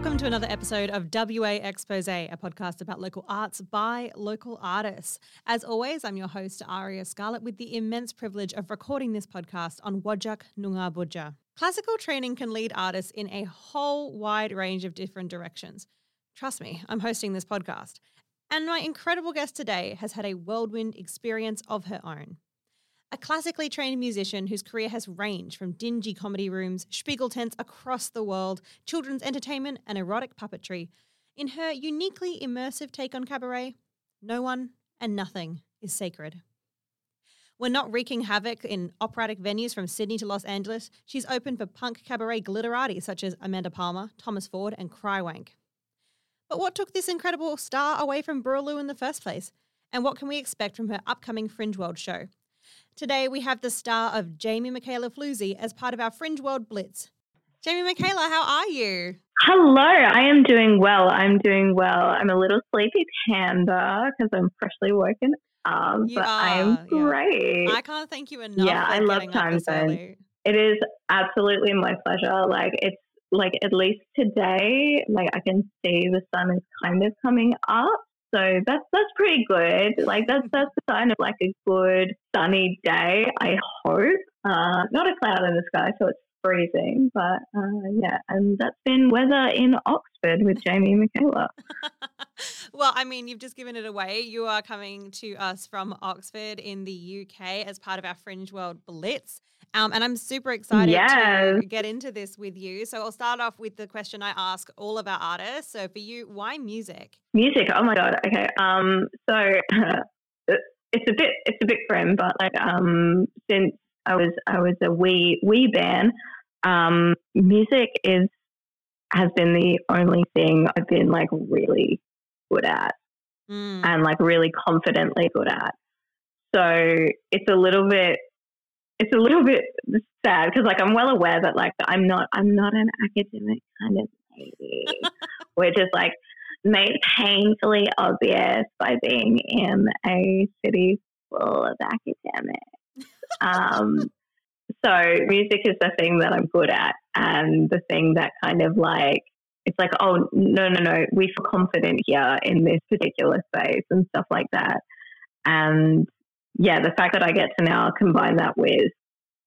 Welcome to another episode of WA Expose, a podcast about local arts by local artists. As always, I'm your host, Aria Scarlett, with the immense privilege of recording this podcast on Whadjuk Noongar Boodja. Classical training can lead artists in a whole wide range of different directions. Trust me, I'm hosting this podcast. And my incredible guest today has had a whirlwind experience of her own. A classically trained musician whose career has ranged from dingy comedy rooms, Spiegel tents across the world, children's entertainment, and erotic puppetry. In her uniquely immersive take on cabaret, no one and nothing is sacred. When not wreaking havoc in operatic venues from Sydney to Los Angeles, she's open for punk cabaret glitterati such as Amanda Palmer, Thomas Ford, and Crywank. But what took this incredible star away from Boorloo in the first place? And what can we expect from her upcoming Fringe World show? Today we have the star of Jamie Mykaela Floozy as part of our Fringe World Blitz. Jamie Mykaela, how are you? Hello, I am doing well. I'm doing well. I'm a little sleepy panda because I'm freshly woken up, You but I'm yeah. great. I can't thank you enough. Yeah, I love time zone. It is absolutely my pleasure. Like it's like at least today, like I can see the sun is kind of coming up. So that's that's pretty good. Like that's that's the sign of like a good sunny day. I hope. Uh, not a cloud in the sky, so it's freezing. But uh, yeah, and that's been weather in Oxford with Jamie and Michaela. well, I mean, you've just given it away. You are coming to us from Oxford in the UK as part of our Fringe World Blitz. Um, and I'm super excited Yes. to get into this with you. So I'll start off with the question I ask all of our artists. So for you, why music? Music. Oh my god. Okay. Um. So it's a bit it's a bit grim, but like um since I was I was a wee wee band, um, music is has been the only thing I've been like really good at Mm. and like really confidently good at. So it's a little bit it's a little bit sad because like I'm well aware that like I'm not I'm not an academic kind of lady, which is like made painfully obvious by being in a city full of academics. Um, so music is the thing that I'm good at, and the thing that kind of like it's like, oh no, no, no, we feel confident here in this particular space and stuff like that. And yeah, the fact that I get to now combine that with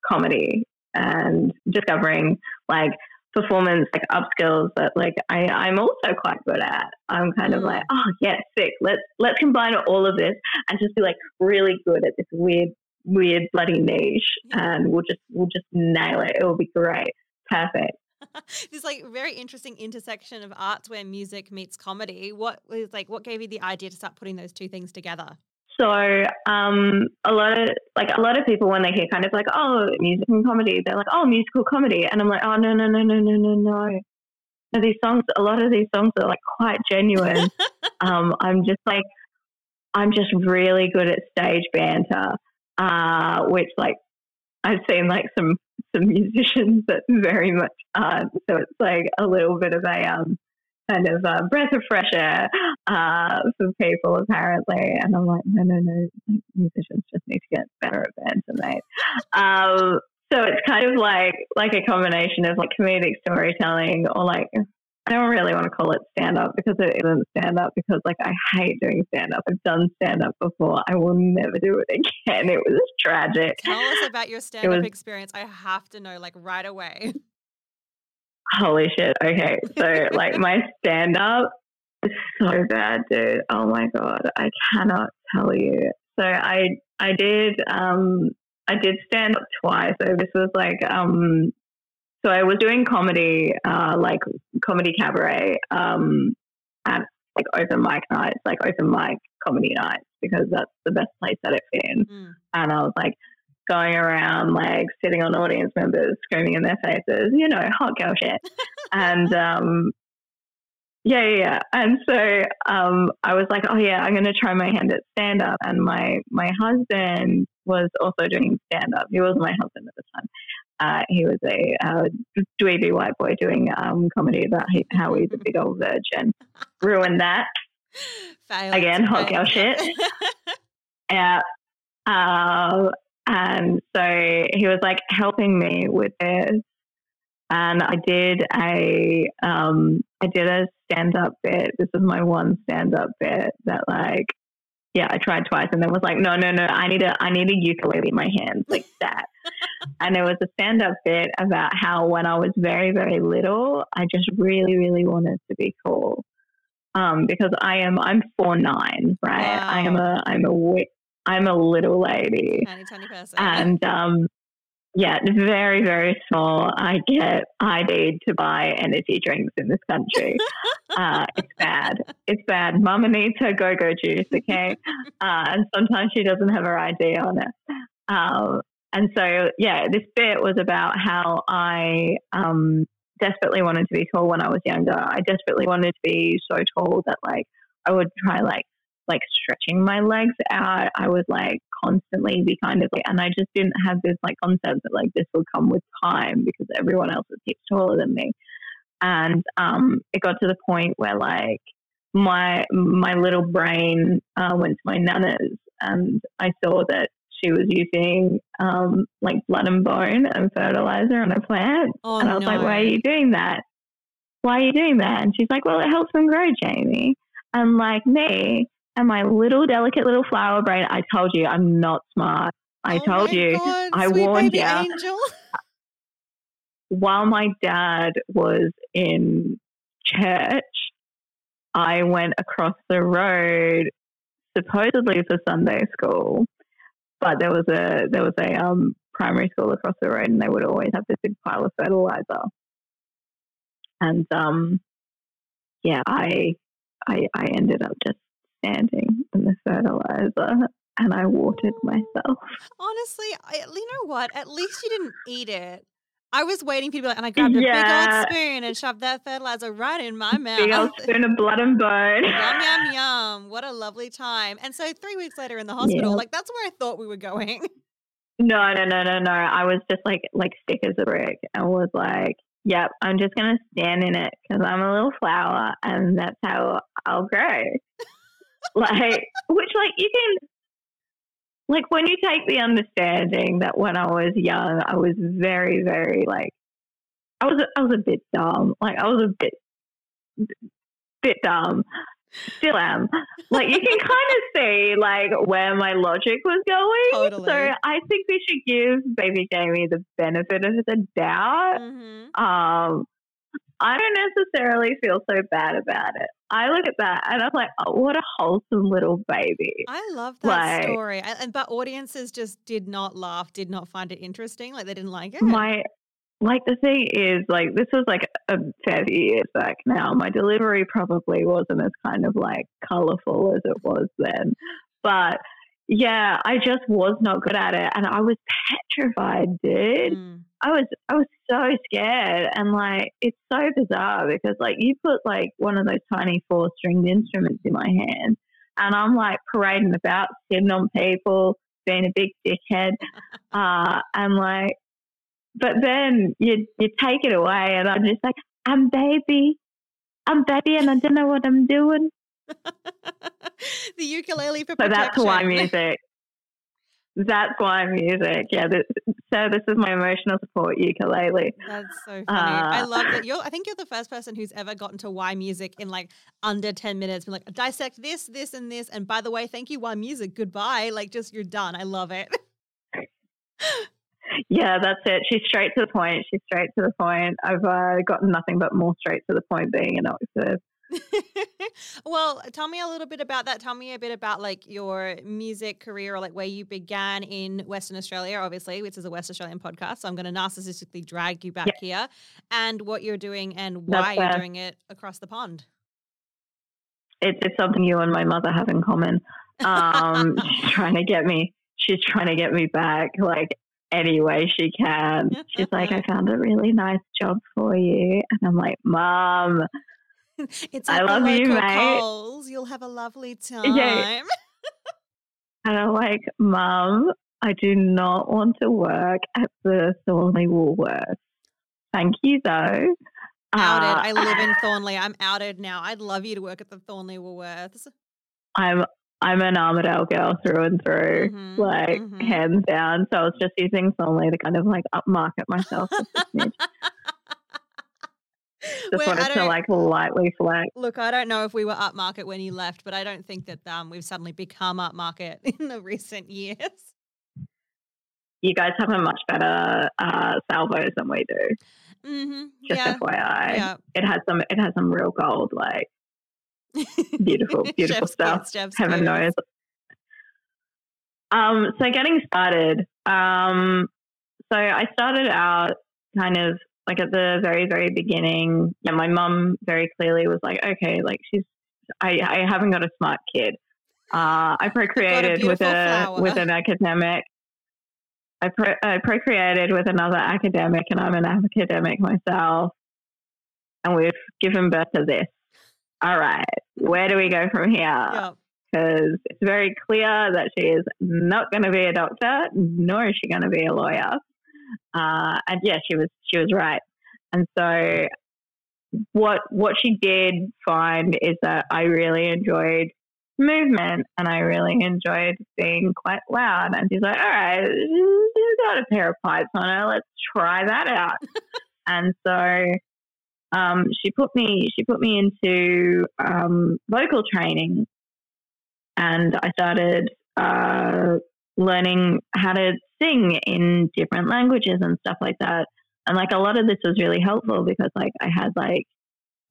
comedy and discovering like performance like upskills that like I, I'm also quite good at. I'm kind of Mm. like, oh yeah, sick. Let's let's combine all of this and just be like really good at this weird, weird bloody niche Yeah. and we'll just we'll just nail it. It will be great. Perfect. this like very interesting intersection of arts where music meets comedy. What was like what gave you the idea to start putting those two things together? So um, a lot of like a lot of people when they hear kind of like oh music and comedy, they're like oh musical comedy, and I'm like oh no no no no no no no. No, these songs, a lot of these songs are like quite genuine. um, I'm just like I'm just really good at stage banter, uh, which like I've seen like some some musicians that very much aren't. So it's like a little bit of a um, kind of a breath of fresh air uh, for people apparently. And I'm like, no, no, no, musicians just need to get better at banter, mate. um, so it's kind of like like a combination of like comedic storytelling or like I don't really want to call it stand up because it isn't stand up because like I hate doing stand up. I've done stand up before. I will never do it again. It was tragic. Tell us about your stand up was- experience. I have to know like right away. Holy shit. Okay. So like my stand up is so bad, dude. Oh my god. I cannot tell you. So I I did um I did stand up twice. So this was like um so I was doing comedy, uh like comedy cabaret, um at like open mic nights, like open mic comedy nights because that's the best place that it's in. Mm. And I was like going around like sitting on audience members, screaming in their faces, you know, hot girl shit. and um yeah, yeah, yeah. And so um, I was like, oh yeah, I'm going to try my hand at stand up. And my my husband was also doing stand up. He was my husband at the time. Uh, he was a uh, dweeby white boy doing um, comedy about he, how he's a big old virgin. Ruined that Failed. again. Hot girl shit. Yeah. Um, and so he was like helping me with this. And I did a um, I did a stand up bit. This was my one stand up bit that like yeah, I tried twice and then was like, no, no, no, I need a I need a ukulele in my hands, like that. and there was a stand up bit about how when I was very, very little, I just really, really wanted to be cool. Um, because I am I'm four nine, right? I am a I'm a I'm a little lady. Tiny, tiny person. And um yeah, very, very small. I get ID'd to buy energy drinks in this country. uh, it's bad. It's bad. Mama needs her go go juice, okay? Uh, and sometimes she doesn't have her ID on it. Um, and so, yeah, this bit was about how I um, desperately wanted to be tall when I was younger. I desperately wanted to be so tall that, like, I would try, like, like stretching my legs out. I would like constantly be kind of like, and I just didn't have this like concept that like this will come with time because everyone else was heaps taller than me. And um, it got to the point where like my my little brain uh, went to my nana's, and I saw that she was using um, like blood and bone and fertilizer on a plant, oh, and I was no. like, "Why are you doing that? Why are you doing that?" And she's like, "Well, it helps them grow, Jamie." And like me and my little delicate little flower brain, I told you I'm not smart. I Oh told you. God, I warned ya. Angel. While my dad was in church, I went across the road, supposedly for Sunday school, but there was a there was a um, primary school across the road, and they would always have this big pile of fertilizer. And um, yeah, I I I ended up just standing in the fertilizer, and I watered myself. Honestly, I, you know what? At least you didn't eat it. I was waiting for you to be like, and I grabbed a Yeah. big old spoon and shoved that fertilizer right in my mouth. Big old spoon of blood and bone. Yum yum yum! What a lovely time. And so three weeks later in the hospital, Yeah. like that's where I thought we were going. No, no, no, no, no. I was just like like stick as a brick and was like, "Yep, I'm just gonna stand in it because I'm a little flower, and that's how I'll grow." Like, which like you can, like when you take the understanding that when I was young, I was very, very like, I was I was a bit dumb. Like I was a bit bit dumb. Still am. Like you can kind of see like where my logic was going. Totally. So I think we should give baby Jamie the benefit of the doubt. hmm Um, I don't necessarily feel so bad about it. I look at that and I'm like, oh, what a wholesome little baby. I love that Like- story. And, but audiences just did not laugh, did not find it interesting. Like they didn't like it. My like the thing is like this was like a fair few years back now. My delivery probably wasn't as kind of like colorful as it was then. But yeah, I just was not good at it and I was petrified, dude. Mm. I was I was so scared and like it's so bizarre because like you put like one of those tiny four stringed instruments in my hand and I'm like parading about, sitting on people, being a big dickhead. Uh and like but then you you take it away and I'm just like, I'm baby. I'm baby and I don't know what I'm doing. the ukulele for So protection. that's why music. That's why music. Yeah, this, so this is my emotional support ukulele. That's so funny. I Uh, love that. You're. I think you're the first person who's ever gotten to why music in like under ten minutes. Been like dissect this, this, and this. And by the way, thank you, why music. Goodbye. Like just you're done. I love it. Yeah, that's it. She's straight to the point. She's straight to the point. I've uh, gotten nothing but more straight to the point being an Oxford. well, tell me a little bit about that. Tell me a bit about like your music career or like where you began in Western Australia, obviously, which is a West Australian podcast. So I'm going to narcissistically drag you back here and what you're doing and why you're doing it across the pond. It's, it's something you and my mother have in common. Um, she's trying to get me, she's trying to get me back like any way she can. She's like, I found a really nice job for you. And I'm like, Mom, it's I love you, mate. Coles. You'll have a lovely time. Yeah. and I'm like, Mum, I do not want to work at the Thornlie Woolworths. Thank you, though. Outed. Uh, I live in Thornlie. I'm outed now. I'd love you to work at the Thornlie Woolworths. I'm I'm an Armadale girl through and through, mm-hmm, like mm-hmm. hands down. So I was just using Thornlie to kind of like upmarket myself. Just wanted to like lightly flex. Look, I don't know if we were upmarket when you left, but I don't think that um, we've suddenly become upmarket in the recent years. You guys have a much better uh, salvos than we do. Mm-hmm. Just yeah. FYI, yeah. it has some. It has some real gold, like beautiful, beautiful stuff. Heaven knows. Um, so getting started. Um, so I started out kind of like at the very very beginning yeah my mum very clearly was like okay like she's i i haven't got a smart kid. Uh i procreated with a flower. with an academic. I, pro- I procreated with another academic and i'm an academic myself. And we've given birth to this. All right where do we go from here? Because it's very clear that she is not going to be a doctor nor is she going to be a lawyer uh, and yeah, she was she was right. And so what what she did find is that I really enjoyed movement and I really enjoyed being quite loud. And she's like, all right, she's got a pair of pipes on her. Let's try that out. and so um, she put me she put me into um, vocal training, and I started uh, learning how to sing in different languages and stuff like that. And like a lot of this was really helpful because like I had like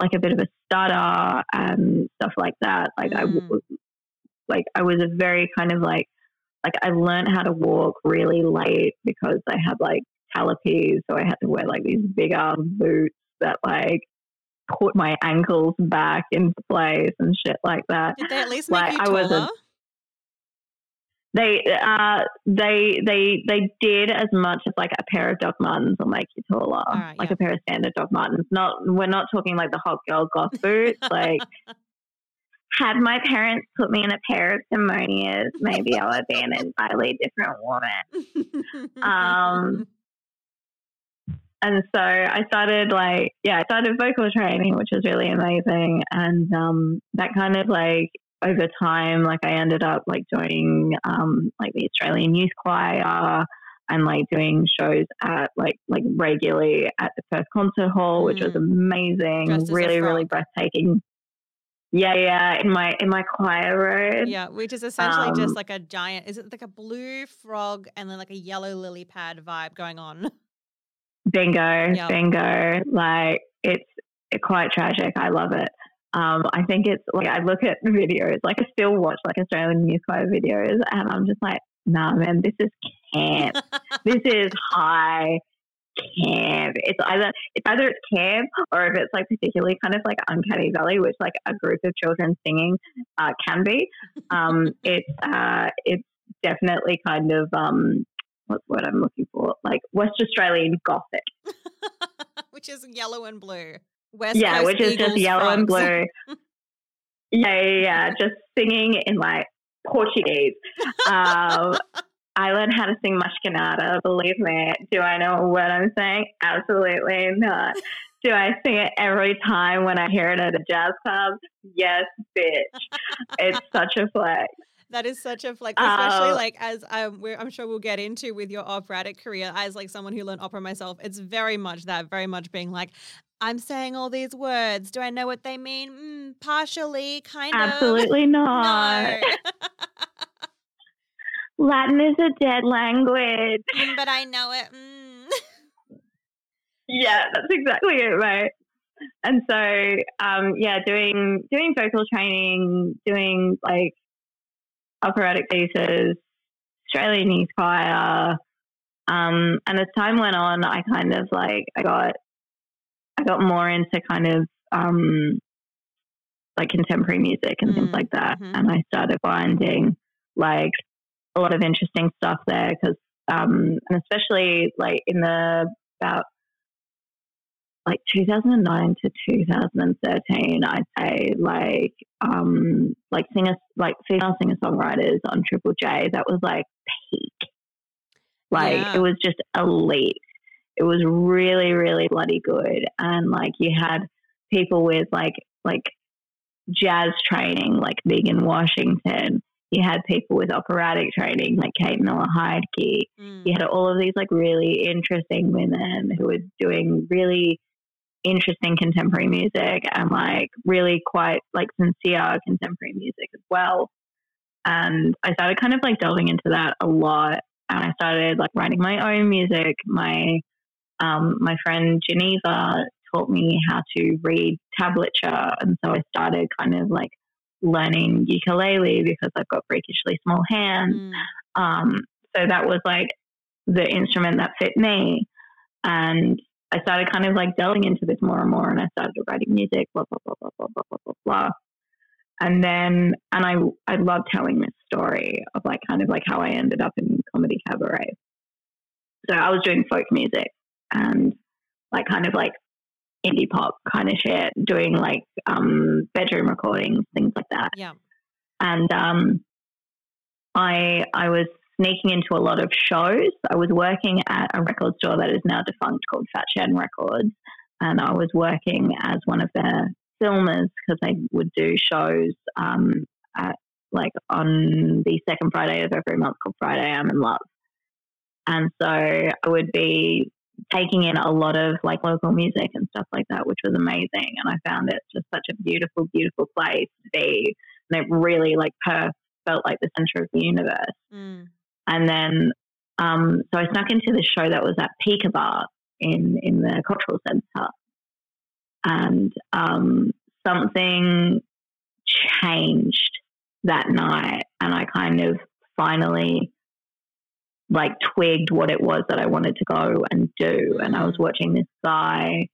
like a bit of a stutter and stuff like that. Like mm. I like I was a very kind of like like I learned how to walk really late because I had like talipes, so I had to wear like these big arm boots that like put my ankles back into place and shit like that. Did they at least make like, you taller? I was a, they uh, they they they did as much as like a pair of Doc Martens will make you taller, right, like yeah. a pair of standard Doc Martens. Not we're not talking like the hot girl goth boots. like had my parents put me in a pair of Demonias, maybe I would be an entirely different woman. um, and so I started like yeah, I started vocal training, which was really amazing, and um, that kind of like over time, like I ended up like joining um, like the Australian Youth Choir and like doing shows at like like regularly at the Perth Concert Hall, which mm. was amazing, really really breathtaking. Yeah, yeah, in my in my choir robe. Yeah, which is essentially um, just like a giant. Is it like a blue frog and then like a yellow lily pad vibe going on? Bingo, yep. bingo. Like it's quite tragic. I love it. Um, I think it's like I look at videos, like I still watch like Australian Choir videos, and I'm just like, nah, man, this is camp. this is high camp. It's either it's either it's camp or if it's like particularly kind of like Uncanny Valley, which like a group of children singing uh, can be. Um, it's uh, it's definitely kind of um, what's what I'm looking for, like West Australian Gothic, which is yellow and blue. West yeah, Coast which is Eagles just yellow frogs. and blue. yeah, yeah, yeah, just singing in like Portuguese. Um, I learned how to sing Mas Que Nada. Believe me. Do I know what I'm saying? Absolutely not. Do I sing it every time when I hear it at a jazz club? Yes, bitch. it's such a flex. That is such a flex, especially uh, like as um, I'm sure we'll get into with your operatic career. As like someone who learned opera myself, it's very much that, very much being like, I'm saying all these words. Do I know what they mean? Mm, partially, kind Absolutely of. Absolutely not. No. Latin is a dead language. Mm, but I know it. Mm. yeah, that's exactly it, right? and so um, yeah, doing doing vocal training, doing like operatic pieces, Australian Youth Choir, um, and as time went on, I kind of like I got I got more into kind of um, like contemporary music and mm things like that, mm-hmm. and I started finding like a lot of interesting stuff there because um, and especially like in the about like 2009 to 2013, I'd say like um like singer like female singer songwriters on Triple J. That was like peak. Like yeah. it was just elite. It was really really bloody good, and like you had people with like like jazz training, like Megan Washington. You had people with operatic training, like Kate Miller Heidke. Mm. You had all of these like really interesting women who were doing really interesting contemporary music and like really quite like sincere contemporary music as well. And I started kind of like delving into that a lot. And I started like writing my own music. My um, my friend Geneva taught me how to read tablature, and so I started kind of like learning ukulele because I've got freakishly small hands. Mm. Um, so that was like the instrument that fit me. And I started kind of like delving into this more and more, and I started writing music, blah blah blah blah blah blah blah blah blah. And then, and I I love telling this story of like kind of like how I ended up in comedy cabaret. So I was doing folk music and like kind of like indie pop kind of shit, doing like um, bedroom recordings, things like that. Yeah. And um, I I was sneaking into a lot of shows. I was working at a record store that is now defunct called Fat Shen Records, and I was working as one of their filmers because they would do shows um, at like on the second Friday of every month called Friday I'm in Love. And so I would be taking in a lot of like local music and stuff like that, which was amazing. And I found it just such a beautiful, beautiful place to be. And it really like Perth felt like the center of the universe. Mm. And then, um, so I snuck into the show that was at PICA Bar in, in the cultural centre. And um, something changed that night. And I kind of finally like twigged what it was that I wanted to go and do. And I was mm. watching this guy,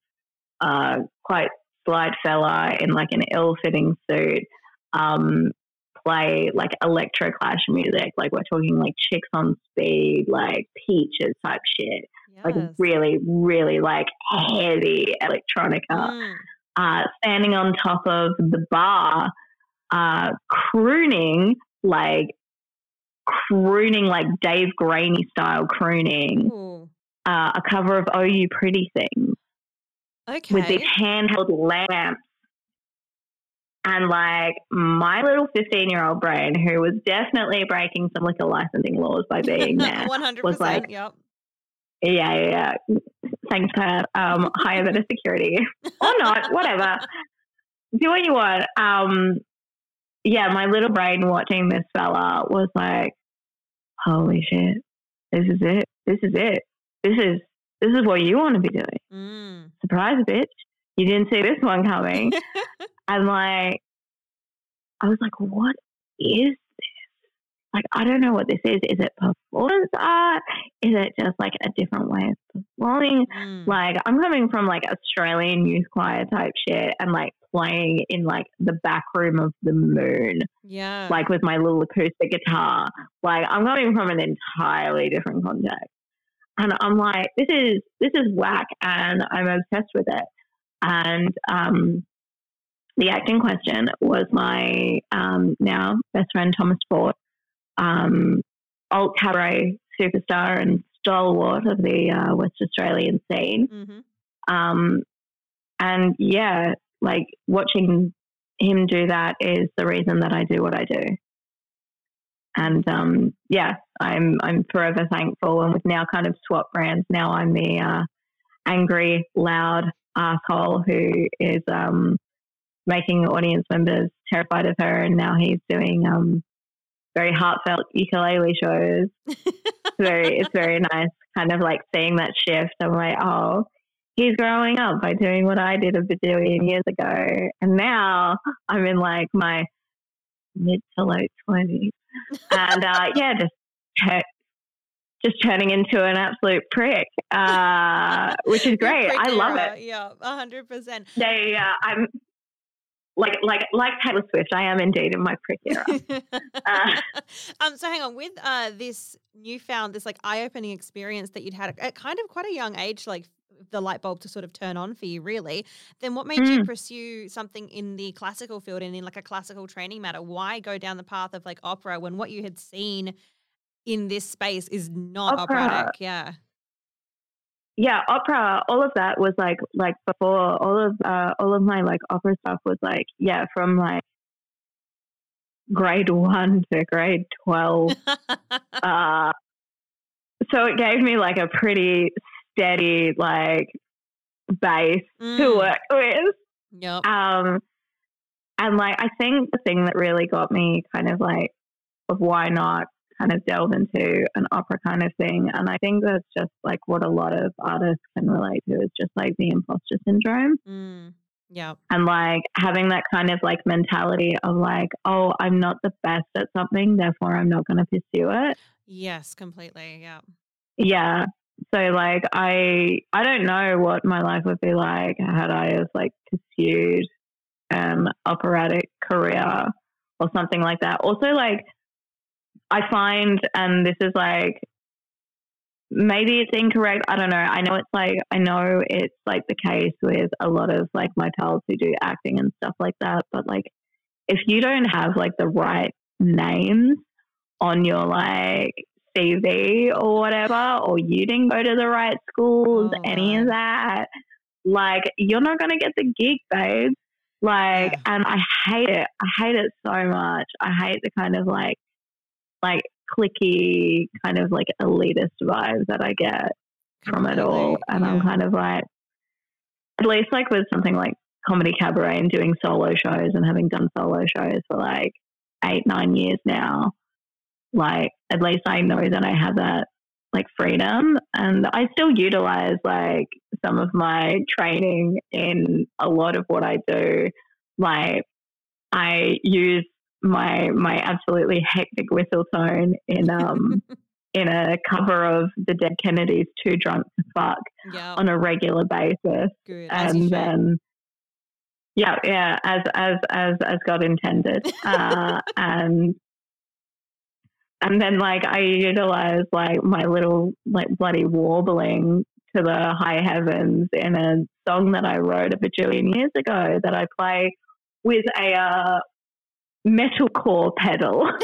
uh, quite slight fella in like an ill fitting suit, um, play like electro clash music. Like we're talking like chicks on speed, like peaches type shit. Yes. Like really, really like heavy electronica. Mm. Uh, standing on top of the bar, uh, crooning like crooning like Dave Graney style crooning. Uh, a cover of "Oh You Pretty Thing" okay. with these handheld lamps and like my little 15 year old brain, who was definitely breaking some liquor licensing laws by being there, 100%, was like, yep. yeah, yeah, yeah. Thanks, Pat. Um, hire better security or not, whatever. Do what you want. Um, yeah, my little brain watching this fella was like, holy shit, this is it. This is it. This is this is what you want to be doing. Mm. Surprise, bitch. You didn't see this one coming. I'm like, I was like, what is this? Like, I don't know what this is. Is it performance art? Is it just like a different way of performing? Mm. Like, I'm coming from like Australian youth choir type shit and like playing in like the back room of the moon. Yeah. Like with my little acoustic guitar. Like, I'm coming from an entirely different context. And I'm like, this is this is whack, and I'm obsessed with it. And um, the acting question was my um, now best friend Thomas Ford, um, alt cabaret superstar and stalwart of the uh, West Australian scene. Mm-hmm. Um, and yeah, like watching him do that is the reason that I do what I do. And um, yeah, I'm I'm forever thankful. And with now kind of swap brands, now I'm the uh, angry, loud asshole who is um, making audience members terrified of her, and now he's doing um, very heartfelt ukulele shows. it's very, it's very nice, kind of like seeing that shift. I'm like, oh, he's growing up by doing what I did a bajillion years ago. And now I'm in like my mid to late 20s. And uh, yeah, just just turning into an absolute prick, uh, which is great. I love it. Yeah, hundred percent. Yeah, yeah. I'm like like like Taylor Swift. I am indeed in my prick era. uh, um, so hang on with uh, this newfound this like eye opening experience that you'd had at kind of quite a young age, like the light bulb to sort of turn on for you really then what made mm. you pursue something in the classical field and in like a classical training matter why go down the path of like opera when what you had seen in this space is not opera. operatic. Yeah. Yeah, opera, all of that was like like before all of uh all of my like opera stuff was like, yeah, from like grade one to grade twelve. uh so it gave me like a pretty steady like base mm. to work with. Yep. Um and like I think the thing that really got me kind of like of why not kind of delve into an opera kind of thing. And I think that's just like what a lot of artists can relate to is just like the imposter syndrome. Mm, yeah. And like having that kind of like mentality of like, oh, I'm not the best at something, therefore I'm not going to pursue it. Yes, completely. Yeah. Yeah. So like I I don't know what my life would be like had I have like pursued an operatic career or something like that. Also like I find, and this is like, maybe it's incorrect. I don't know. I know it's like, I know it's like the case with a lot of like my pals who do acting and stuff like that. But like, if you don't have like the right names on your like CV or whatever, or you didn't go to the right schools, oh, any of oh. that, like, you're not going to get the gig, babe. Like, yeah. and I hate it. I hate it so much. I hate the kind of like like clicky kind of like elitist vibes that I get from it all. And yeah. I'm kind of like, at least like with something like comedy cabaret and doing solo shows and having done solo shows for like eight, nine years now, like at least I know that I have that like freedom and I still utilize like some of my training in a lot of what I do. Like I use my my absolutely hectic whistle tone in um in a cover of the Dead Kennedys Too Drunk to Fuck yep. on a regular basis. Good, and then yeah, yeah, as as as as God intended. uh, and and then like I utilize like my little like bloody warbling to the high heavens in a song that I wrote a bajillion years ago that I play with a uh, metalcore pedal.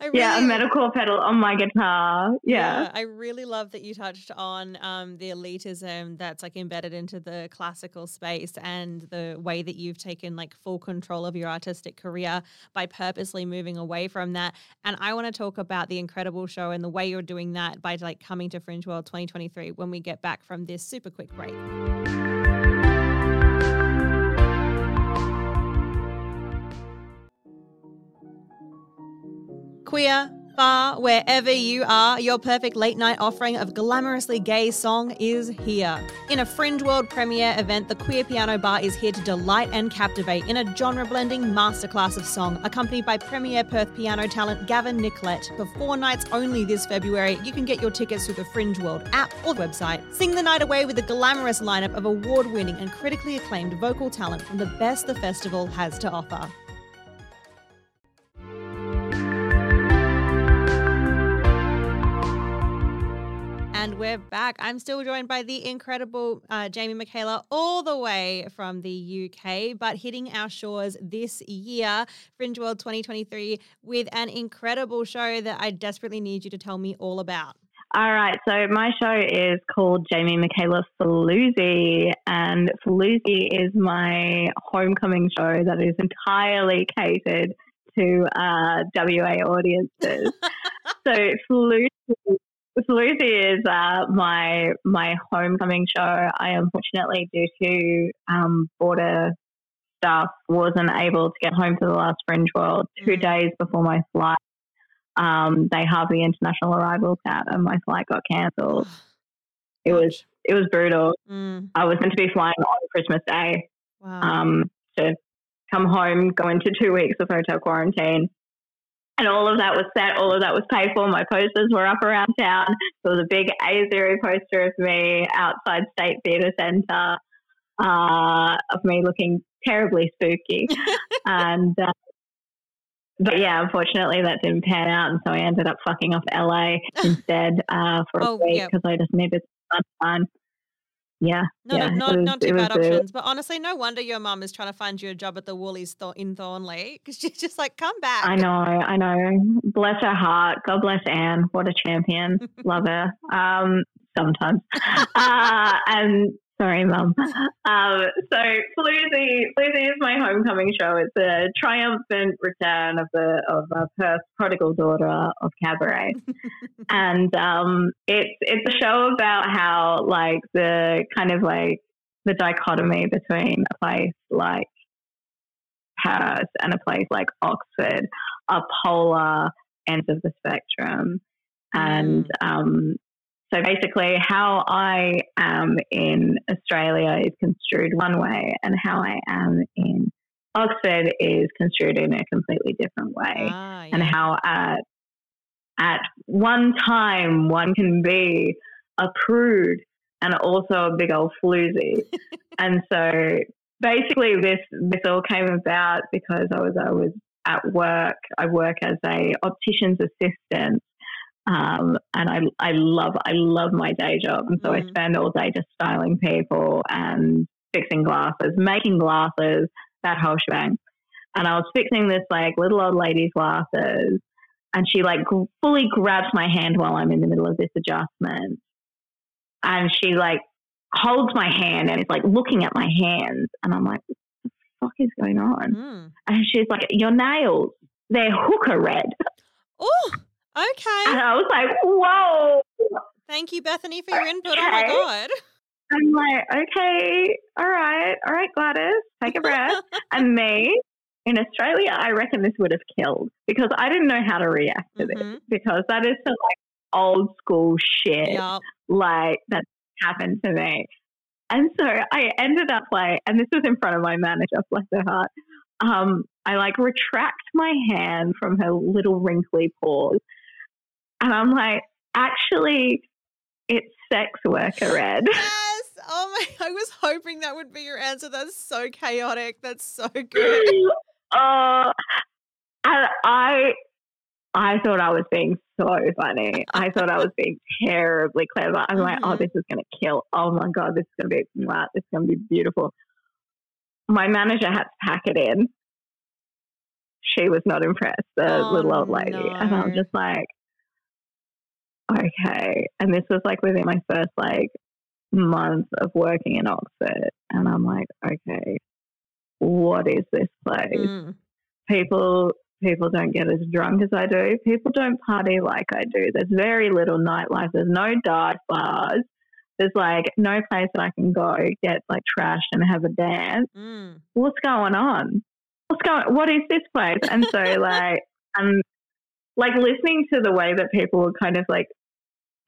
Really, yeah, a metalcore pedal on my guitar. Yeah. yeah. I really love that you touched on um, the elitism that's like embedded into the classical space and the way that you've taken like full control of your artistic career by purposely moving away from that. And I want to talk about the incredible show and the way you're doing that by like coming to Fringe World 2023 when we get back from this super quick break. Queer, far, wherever you are, your perfect late night offering of glamorously gay song is here. In a Fringe World premiere event, the Queer Piano Bar is here to delight and captivate in a genre blending masterclass of song, accompanied by premier Perth piano talent Gavin Nicolette. For four nights only this February, you can get your tickets through the Fringe World app or website. Sing the night away with a glamorous lineup of award winning and critically acclaimed vocal talent from the best the festival has to offer. And we're back. I'm still joined by the incredible uh, Jamie Mykaela, all the way from the UK, but hitting our shores this year, Fringe World 2023, with an incredible show that I desperately need you to tell me all about. All right, so my show is called Jamie Mykaela Floozy, and Floozy is my homecoming show that is entirely catered to uh, WA audiences. so Floozy Lucy is uh, my my homecoming show. I unfortunately, due to um, border stuff, wasn't able to get home to the last Fringe World two mm. days before my flight. Um, they have the international arrivals out, and my flight got cancelled. It was it was brutal. Mm. I was meant to be flying on Christmas Day Wow. um, to come home, go into two weeks of hotel quarantine. And all of that was set, all of that was paid for. My posters were up around town. There was a big A0 poster of me outside State Theatre Centre, uh, of me looking terribly spooky. and, uh, but yeah, unfortunately that didn't pan out. And so I ended up fucking off LA instead uh, for a Oh, week yep. because I just needed some fun. Yeah. no, yeah, not, was- not too bad a- options. But honestly, no wonder your mum is trying to find you a job at the Woolies in Thornlie because she's just like, come back. I know, I know. Bless her heart. God bless Anne. What a champion. Love her. Um, sometimes. uh, and sorry, mum. Um, so Floozy, Floozy is my homecoming show. It's a triumphant return of the of a Perth prodigal daughter of cabaret, and um, it's it's a show about how like the kind of like the dichotomy between a place like Perth and a place like Oxford are polar ends of the spectrum. And um, so basically, how I am in Australia is construed one way, and how I am in Oxford is construed in a completely different way. Ah, And how at at one time one can be a prude and also a big old floozy. and so basically this this all came about because I was I was at work. I work as a optician's assistant. Um, and I, I love I love my day job, and so I Mm. spend all day just styling people and fixing glasses, making glasses, that whole shebang. And I was fixing this like little old lady's glasses, and she like g- fully grabs my hand while I'm in the middle of this adjustment, and she like holds my hand and is like looking at my hands, and I'm like, what the fuck is going on? Mm. And she's like, your nails, they're hooker red. Oh, And okay. I was like, whoa. Thank you, Bethany, for your input. Oh my Okay. god. I'm like, okay, all right, all right, Gladys, take a breath. and me, in Australia, I reckon this would have killed because I didn't know how to react to this Mhm. because that is some like old school shit Yup. like that happened to me. And so I ended up like, and this was in front of my manager, bless her heart. Um, I like retract my hand from her little wrinkly paws. And I'm like, actually, it's sex worker red. Yes. Oh my! I was hoping that would be your answer. That's so chaotic. That's so good. uh, and I, I thought I was being so funny. I thought I was being terribly clever. I'm like, oh, Mhm. this is going to kill. Oh my god, this is going to be wow, this is going to be beautiful. My manager had to pack it in. She was not impressed, the Oh, little old lady, and I was just like, okay. And this was like within my first like month of working in Oxford, and I'm like, okay, what is this place? Mm. people people don't get as drunk as I do. People don't party like I do. There's very little nightlife. There's no dive bars. There's like no place that I can go get like trashed and have a dance. Mm. What's going on? What's going? What is this place? And so like um like listening to the way that people were kind of like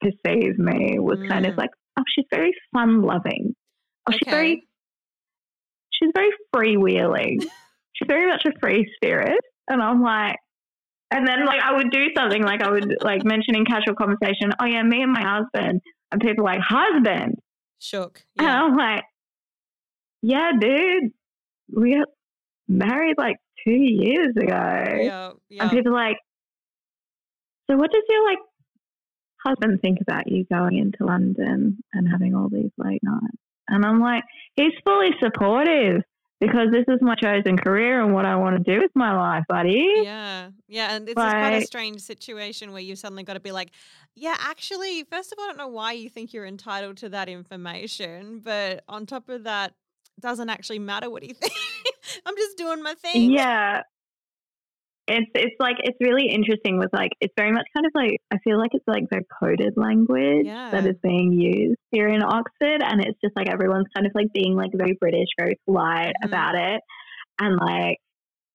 perceive me was kind of Mm. like oh she's very fun loving. Oh she's very she's very freewheeling. she's very much a free spirit. And I'm like, and then like I would do something like I would like mention in casual conversation, oh yeah, me and my husband, and people are like husband, Shook. and Yeah. I'm like, yeah, dude, we got married like two years ago, Yeah. Yeah. and people are like, so what does your like husband think about you going into London and having all these late nights? And I'm like, he's fully supportive because this is my chosen career and what I want to do with my life, buddy. Yeah, yeah, and it's just quite a strange situation where you've suddenly got to be like, yeah, actually, first of all, I don't know why you think you're entitled to that information, but on top of that, doesn't actually matter what you think. I'm just doing my thing. Yeah. It's it's like it's really interesting with like it's very much kind of like I feel like it's like very coded language that Yeah. is being used here in Oxford and it's just like everyone's kind of like being like very British, very polite Mhm. about it. And like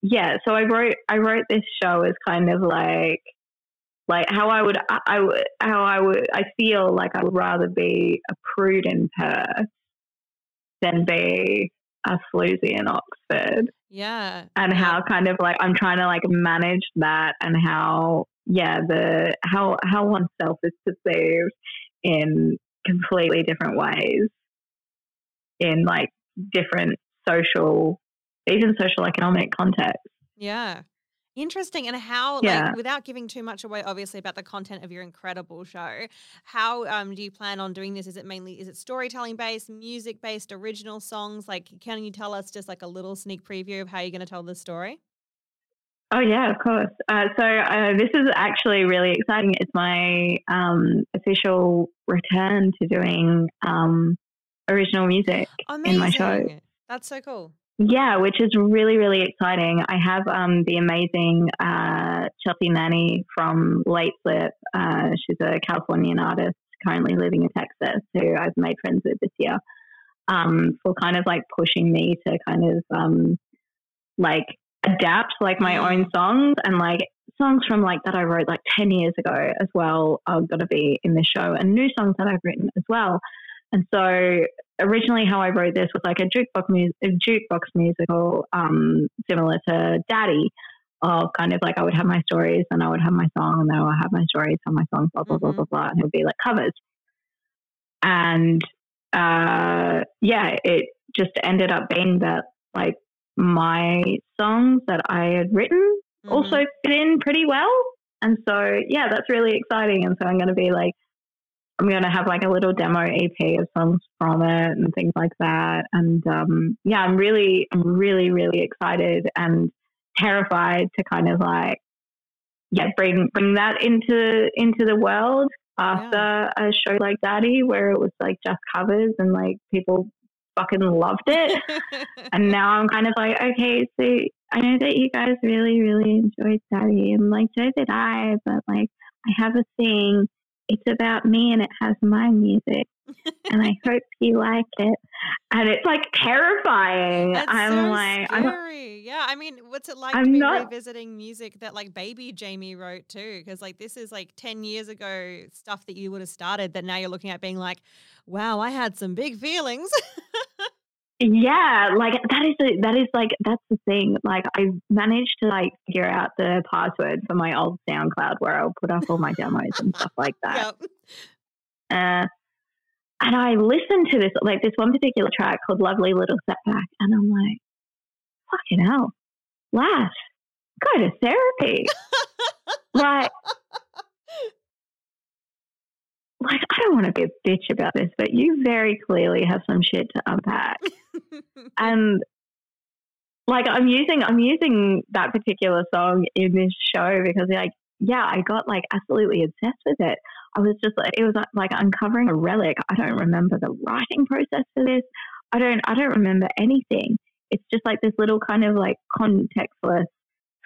yeah, so I wrote I wrote this show as kind of like like how I would, I, I would, how I would, I feel like I would rather be a prude in Perth than be floozy in Oxford. Yeah. And how kind of like I'm trying to like manage that and how yeah, the how how oneself is perceived in completely different ways in like different social even social economic contexts. Yeah. Interesting. And how, Yeah. like, without giving too much away, obviously, about the content of your incredible show, how um, do you plan on doing this? Is it mainly, is it storytelling based, music based, original songs? Like, can you tell us just like a little sneak preview of how you're going to tell the story? Oh yeah, of course. Uh, so uh, this is actually really exciting. It's my um, official return to doing um, original music Amazing. in my show. That's so cool. Yeah, which is really, really exciting. I have um, the amazing uh, Chelsea Nanny from Late Slip. Uh, she's a Californian artist currently living in Texas who I've made friends with this year um, for kind of like pushing me to kind of um, like adapt like my own songs and like songs from like that I wrote like 10 years ago as well are going to be in the show and new songs that I've written as well. And so originally how I wrote this was like a jukebox, mu- a jukebox musical, um, similar to Daddy, of kind of like I would have my stories and I would have my song and then I would have my stories and my songs, blah, blah, blah, Mhm. blah, blah. And it would be like covers. And uh, yeah, it just ended up being that like my songs that I had written Mhm. also fit in pretty well. And so, yeah, that's really exciting. And so I'm going to be like, I'm going to have like a little demo EP of songs from it and things like that. And um, yeah, I'm really, I'm really, really excited and terrified to kind of like, yeah, bring bring that into into the world after a show like Daddy, where it was like just covers and like people fucking loved it. And now I'm kind of like, okay, so I know that you guys really, really enjoyed Daddy, and like, so did I, but like, I have a thing. It's about me and it has my music, and I hope you like it. And it's like terrifying. That's I'm so like, I'm, yeah, I mean, what's it like I'm be not- revisiting music that like baby Jamie wrote too? Because like this is like ten years ago stuff that you would have started that now you're looking at being like, wow, I had some big feelings. Yeah, like that is the, that is like that's the thing. Like I managed to like figure out the password for my old SoundCloud where I'll put up all my demos and stuff like that. yep. Uh, and I listened to this like this one particular track called "Lovely Little Setback," and I'm like, "Fucking hell, laugh, go to therapy." like, like I don't want to be a bitch about this, but you very clearly have some shit to unpack. and like I'm using I'm using that particular song in this show because like yeah I got like absolutely obsessed with it. I was just like it was like uncovering a relic. I don't remember the writing process for this. I don't I don't remember anything. It's just like this little kind of like contextless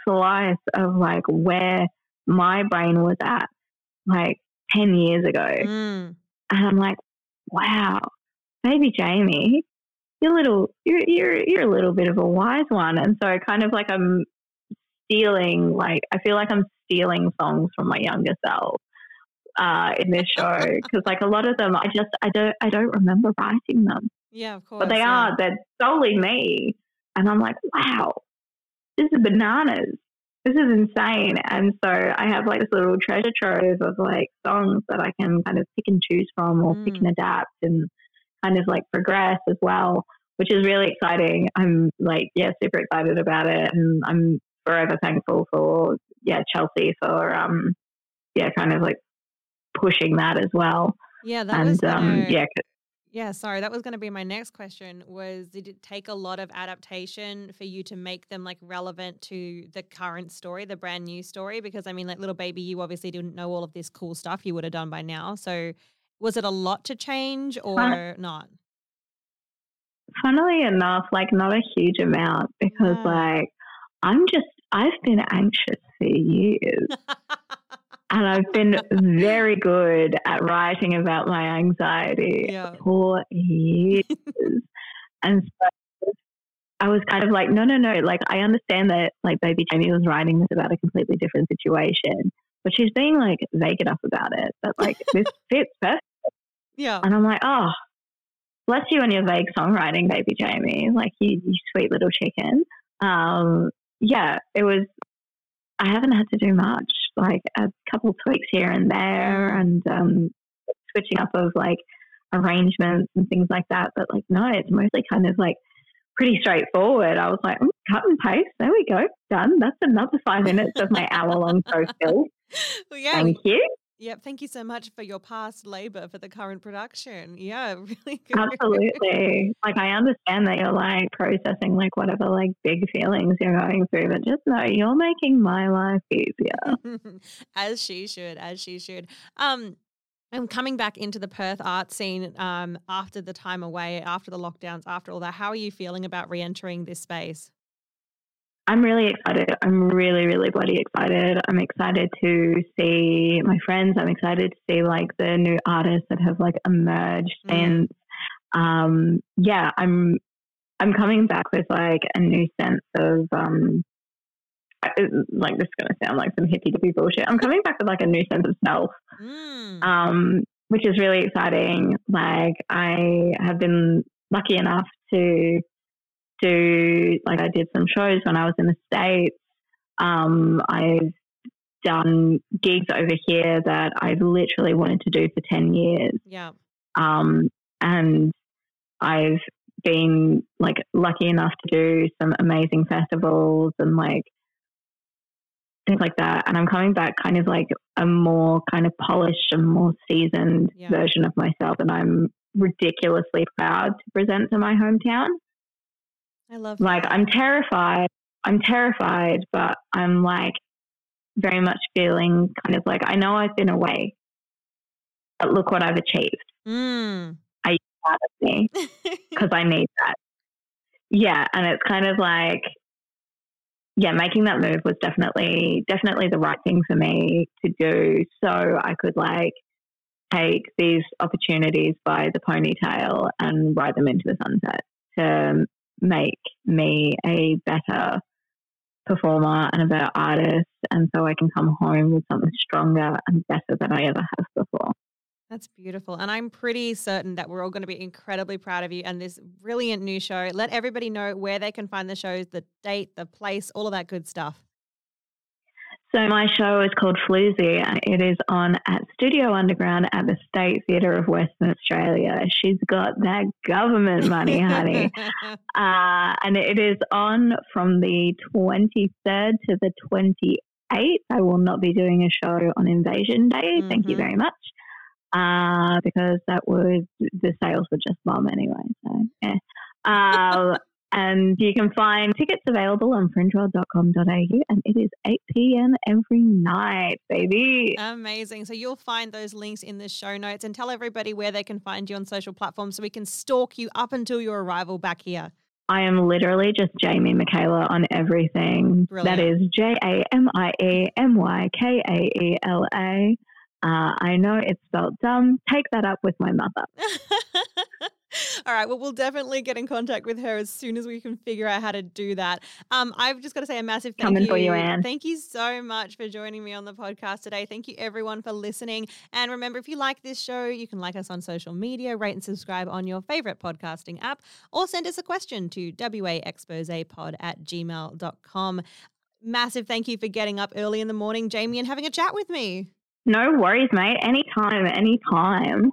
slice of like where my brain was at like 10 years ago. Mm. And I'm like, wow, baby Jamie, you're little, you're, you're, you're a little bit of a wise one. And so kind of like I'm stealing, like, I feel like I'm stealing songs from my younger self uh, in this show. Cause like a lot of them, I just, I don't, I don't remember writing them, Yeah, of course. but they yeah. are, they're solely me. And I'm like, wow, this is bananas. This is insane. And so I have like this little treasure trove of like songs that I can kind of pick and choose from or pick Mm. and adapt and kind of like progress as well, which is really exciting. I'm like, yeah, super excited about it. And I'm forever thankful for, yeah, Chelsea for, um, yeah, kind of like pushing that as well. Yeah, that was and, um, gonna- yeah, Yeah, sorry, that was going to be my next question was did it take a lot of adaptation for you to make them like relevant to the current story, the brand new story because I mean like little baby you obviously didn't know all of this cool stuff you would have done by now. So was it a lot to change or not? funnily enough, like not a huge amount because Yeah. like I'm just I've been anxious for years and I've been very good at writing about my anxiety Yeah. for years. and so I was kind of like, no, no, no. Like I understand that like baby Jamie was writing this about a completely different situation. but she's being like vague enough about it. But like this fits perfect. Yeah. And I'm like, oh, bless you and your vague songwriting, baby Jamie. Like you, you sweet little chicken. Um, yeah, it was. I haven't had to do much, like a couple tweaks here and there, and um, switching up of like arrangements and things like that. But like, no, it's mostly kind of like pretty straightforward. I was like, mm, cut and paste. There we go. Done. That's another five minutes of my hour long show filled. Well, yeah. Thank you. Yep. Thank you so much for your past labor for the current production. Yeah, really good. Absolutely. like I understand that you're like processing like whatever like big feelings you're going through, but just know you're making my life easier. as she should, as she should. Um, I'm coming back into the Perth art scene um, after the time away, after the lockdowns, after all that. How are you feeling about re-entering this space? I'm really excited. I'm really, really bloody excited. I'm excited to see my friends. I'm excited to see like the new artists that have like emerged mm. and um yeah, I'm I'm coming back with like a new sense of um like this is going to sound like some hippie dippy bullshit. I'm coming back with like a new sense of self, mm. um, which is really exciting. Like I have been lucky enough to do like I did some shows when I was in the states. Um, I've done gigs over here that I've literally wanted to do for ten years. Yeah. Um, and I've been like lucky enough to do some amazing festivals and like things like that. And I'm coming back kind of like a more kind of polished and more seasoned yeah. version of myself. And I'm ridiculously proud to present to my hometown. I love Like, I'm terrified. I'm terrified, but I'm like very much feeling kind of like I know I've been away, but look what I've achieved. Mm. Are you proud of me? Because I need that. Yeah. And it's kind of like, yeah, making that move was definitely definitely the right thing for me to do. So I could like take these opportunities by the ponytail and ride them into the sunset to make me a better performer and a better artist, and so I can come home with something stronger and better than I ever have before. That's beautiful. And I'm pretty certain that we're all going to be incredibly proud of you and this brilliant new show. Let everybody know where they can find the shows, the date, the place, all of that good stuff. So my show is called Floozy. It is on at Studio Underground at the State Theatre of Western Australia. She's got that government money, honey. uh, and it is on from the 23rd to the 28th. I will not be doing a show on Invasion Day. Mm-hmm. Thank you mm-hmm. very much uh, because that would the sales would just bomb anyway. So yeah. Um, and you can find tickets available on fringeworld.com.au and it is 8 p.m. every night, baby. Amazing. So you'll find those links in the show notes and tell everybody where they can find you on social platforms so we can stalk you up until your arrival back here. I am literally just Jamie Mykaela on everything. Brilliant. That is J A M I E M Y K A E L A. Uh, I know it's spelled dumb. Take that up with my mother. All right. Well, we'll definitely get in contact with her as soon as we can figure out how to do that. Um, I've just got to say a massive thank Coming you. for you, Anne. Thank you so much for joining me on the podcast today. Thank you, everyone, for listening. And remember, if you like this show, you can like us on social media, rate and subscribe on your favorite podcasting app, or send us a question to waexposepod at gmail.com. Massive thank you for getting up early in the morning, Jamie, and having a chat with me. No worries, mate. Anytime, anytime.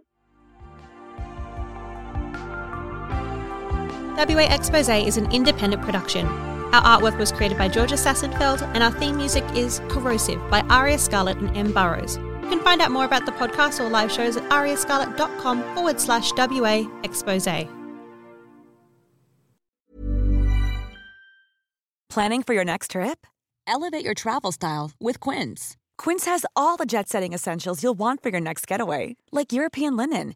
WA Expose is an independent production. Our artwork was created by Georgia Sassenfeld, and our theme music is Corrosive by Aria Scarlett and M. Burrows. You can find out more about the podcast or live shows at ariascarlett.com forward slash WA Expose. Planning for your next trip? Elevate your travel style with Quince. Quince has all the jet setting essentials you'll want for your next getaway, like European linen,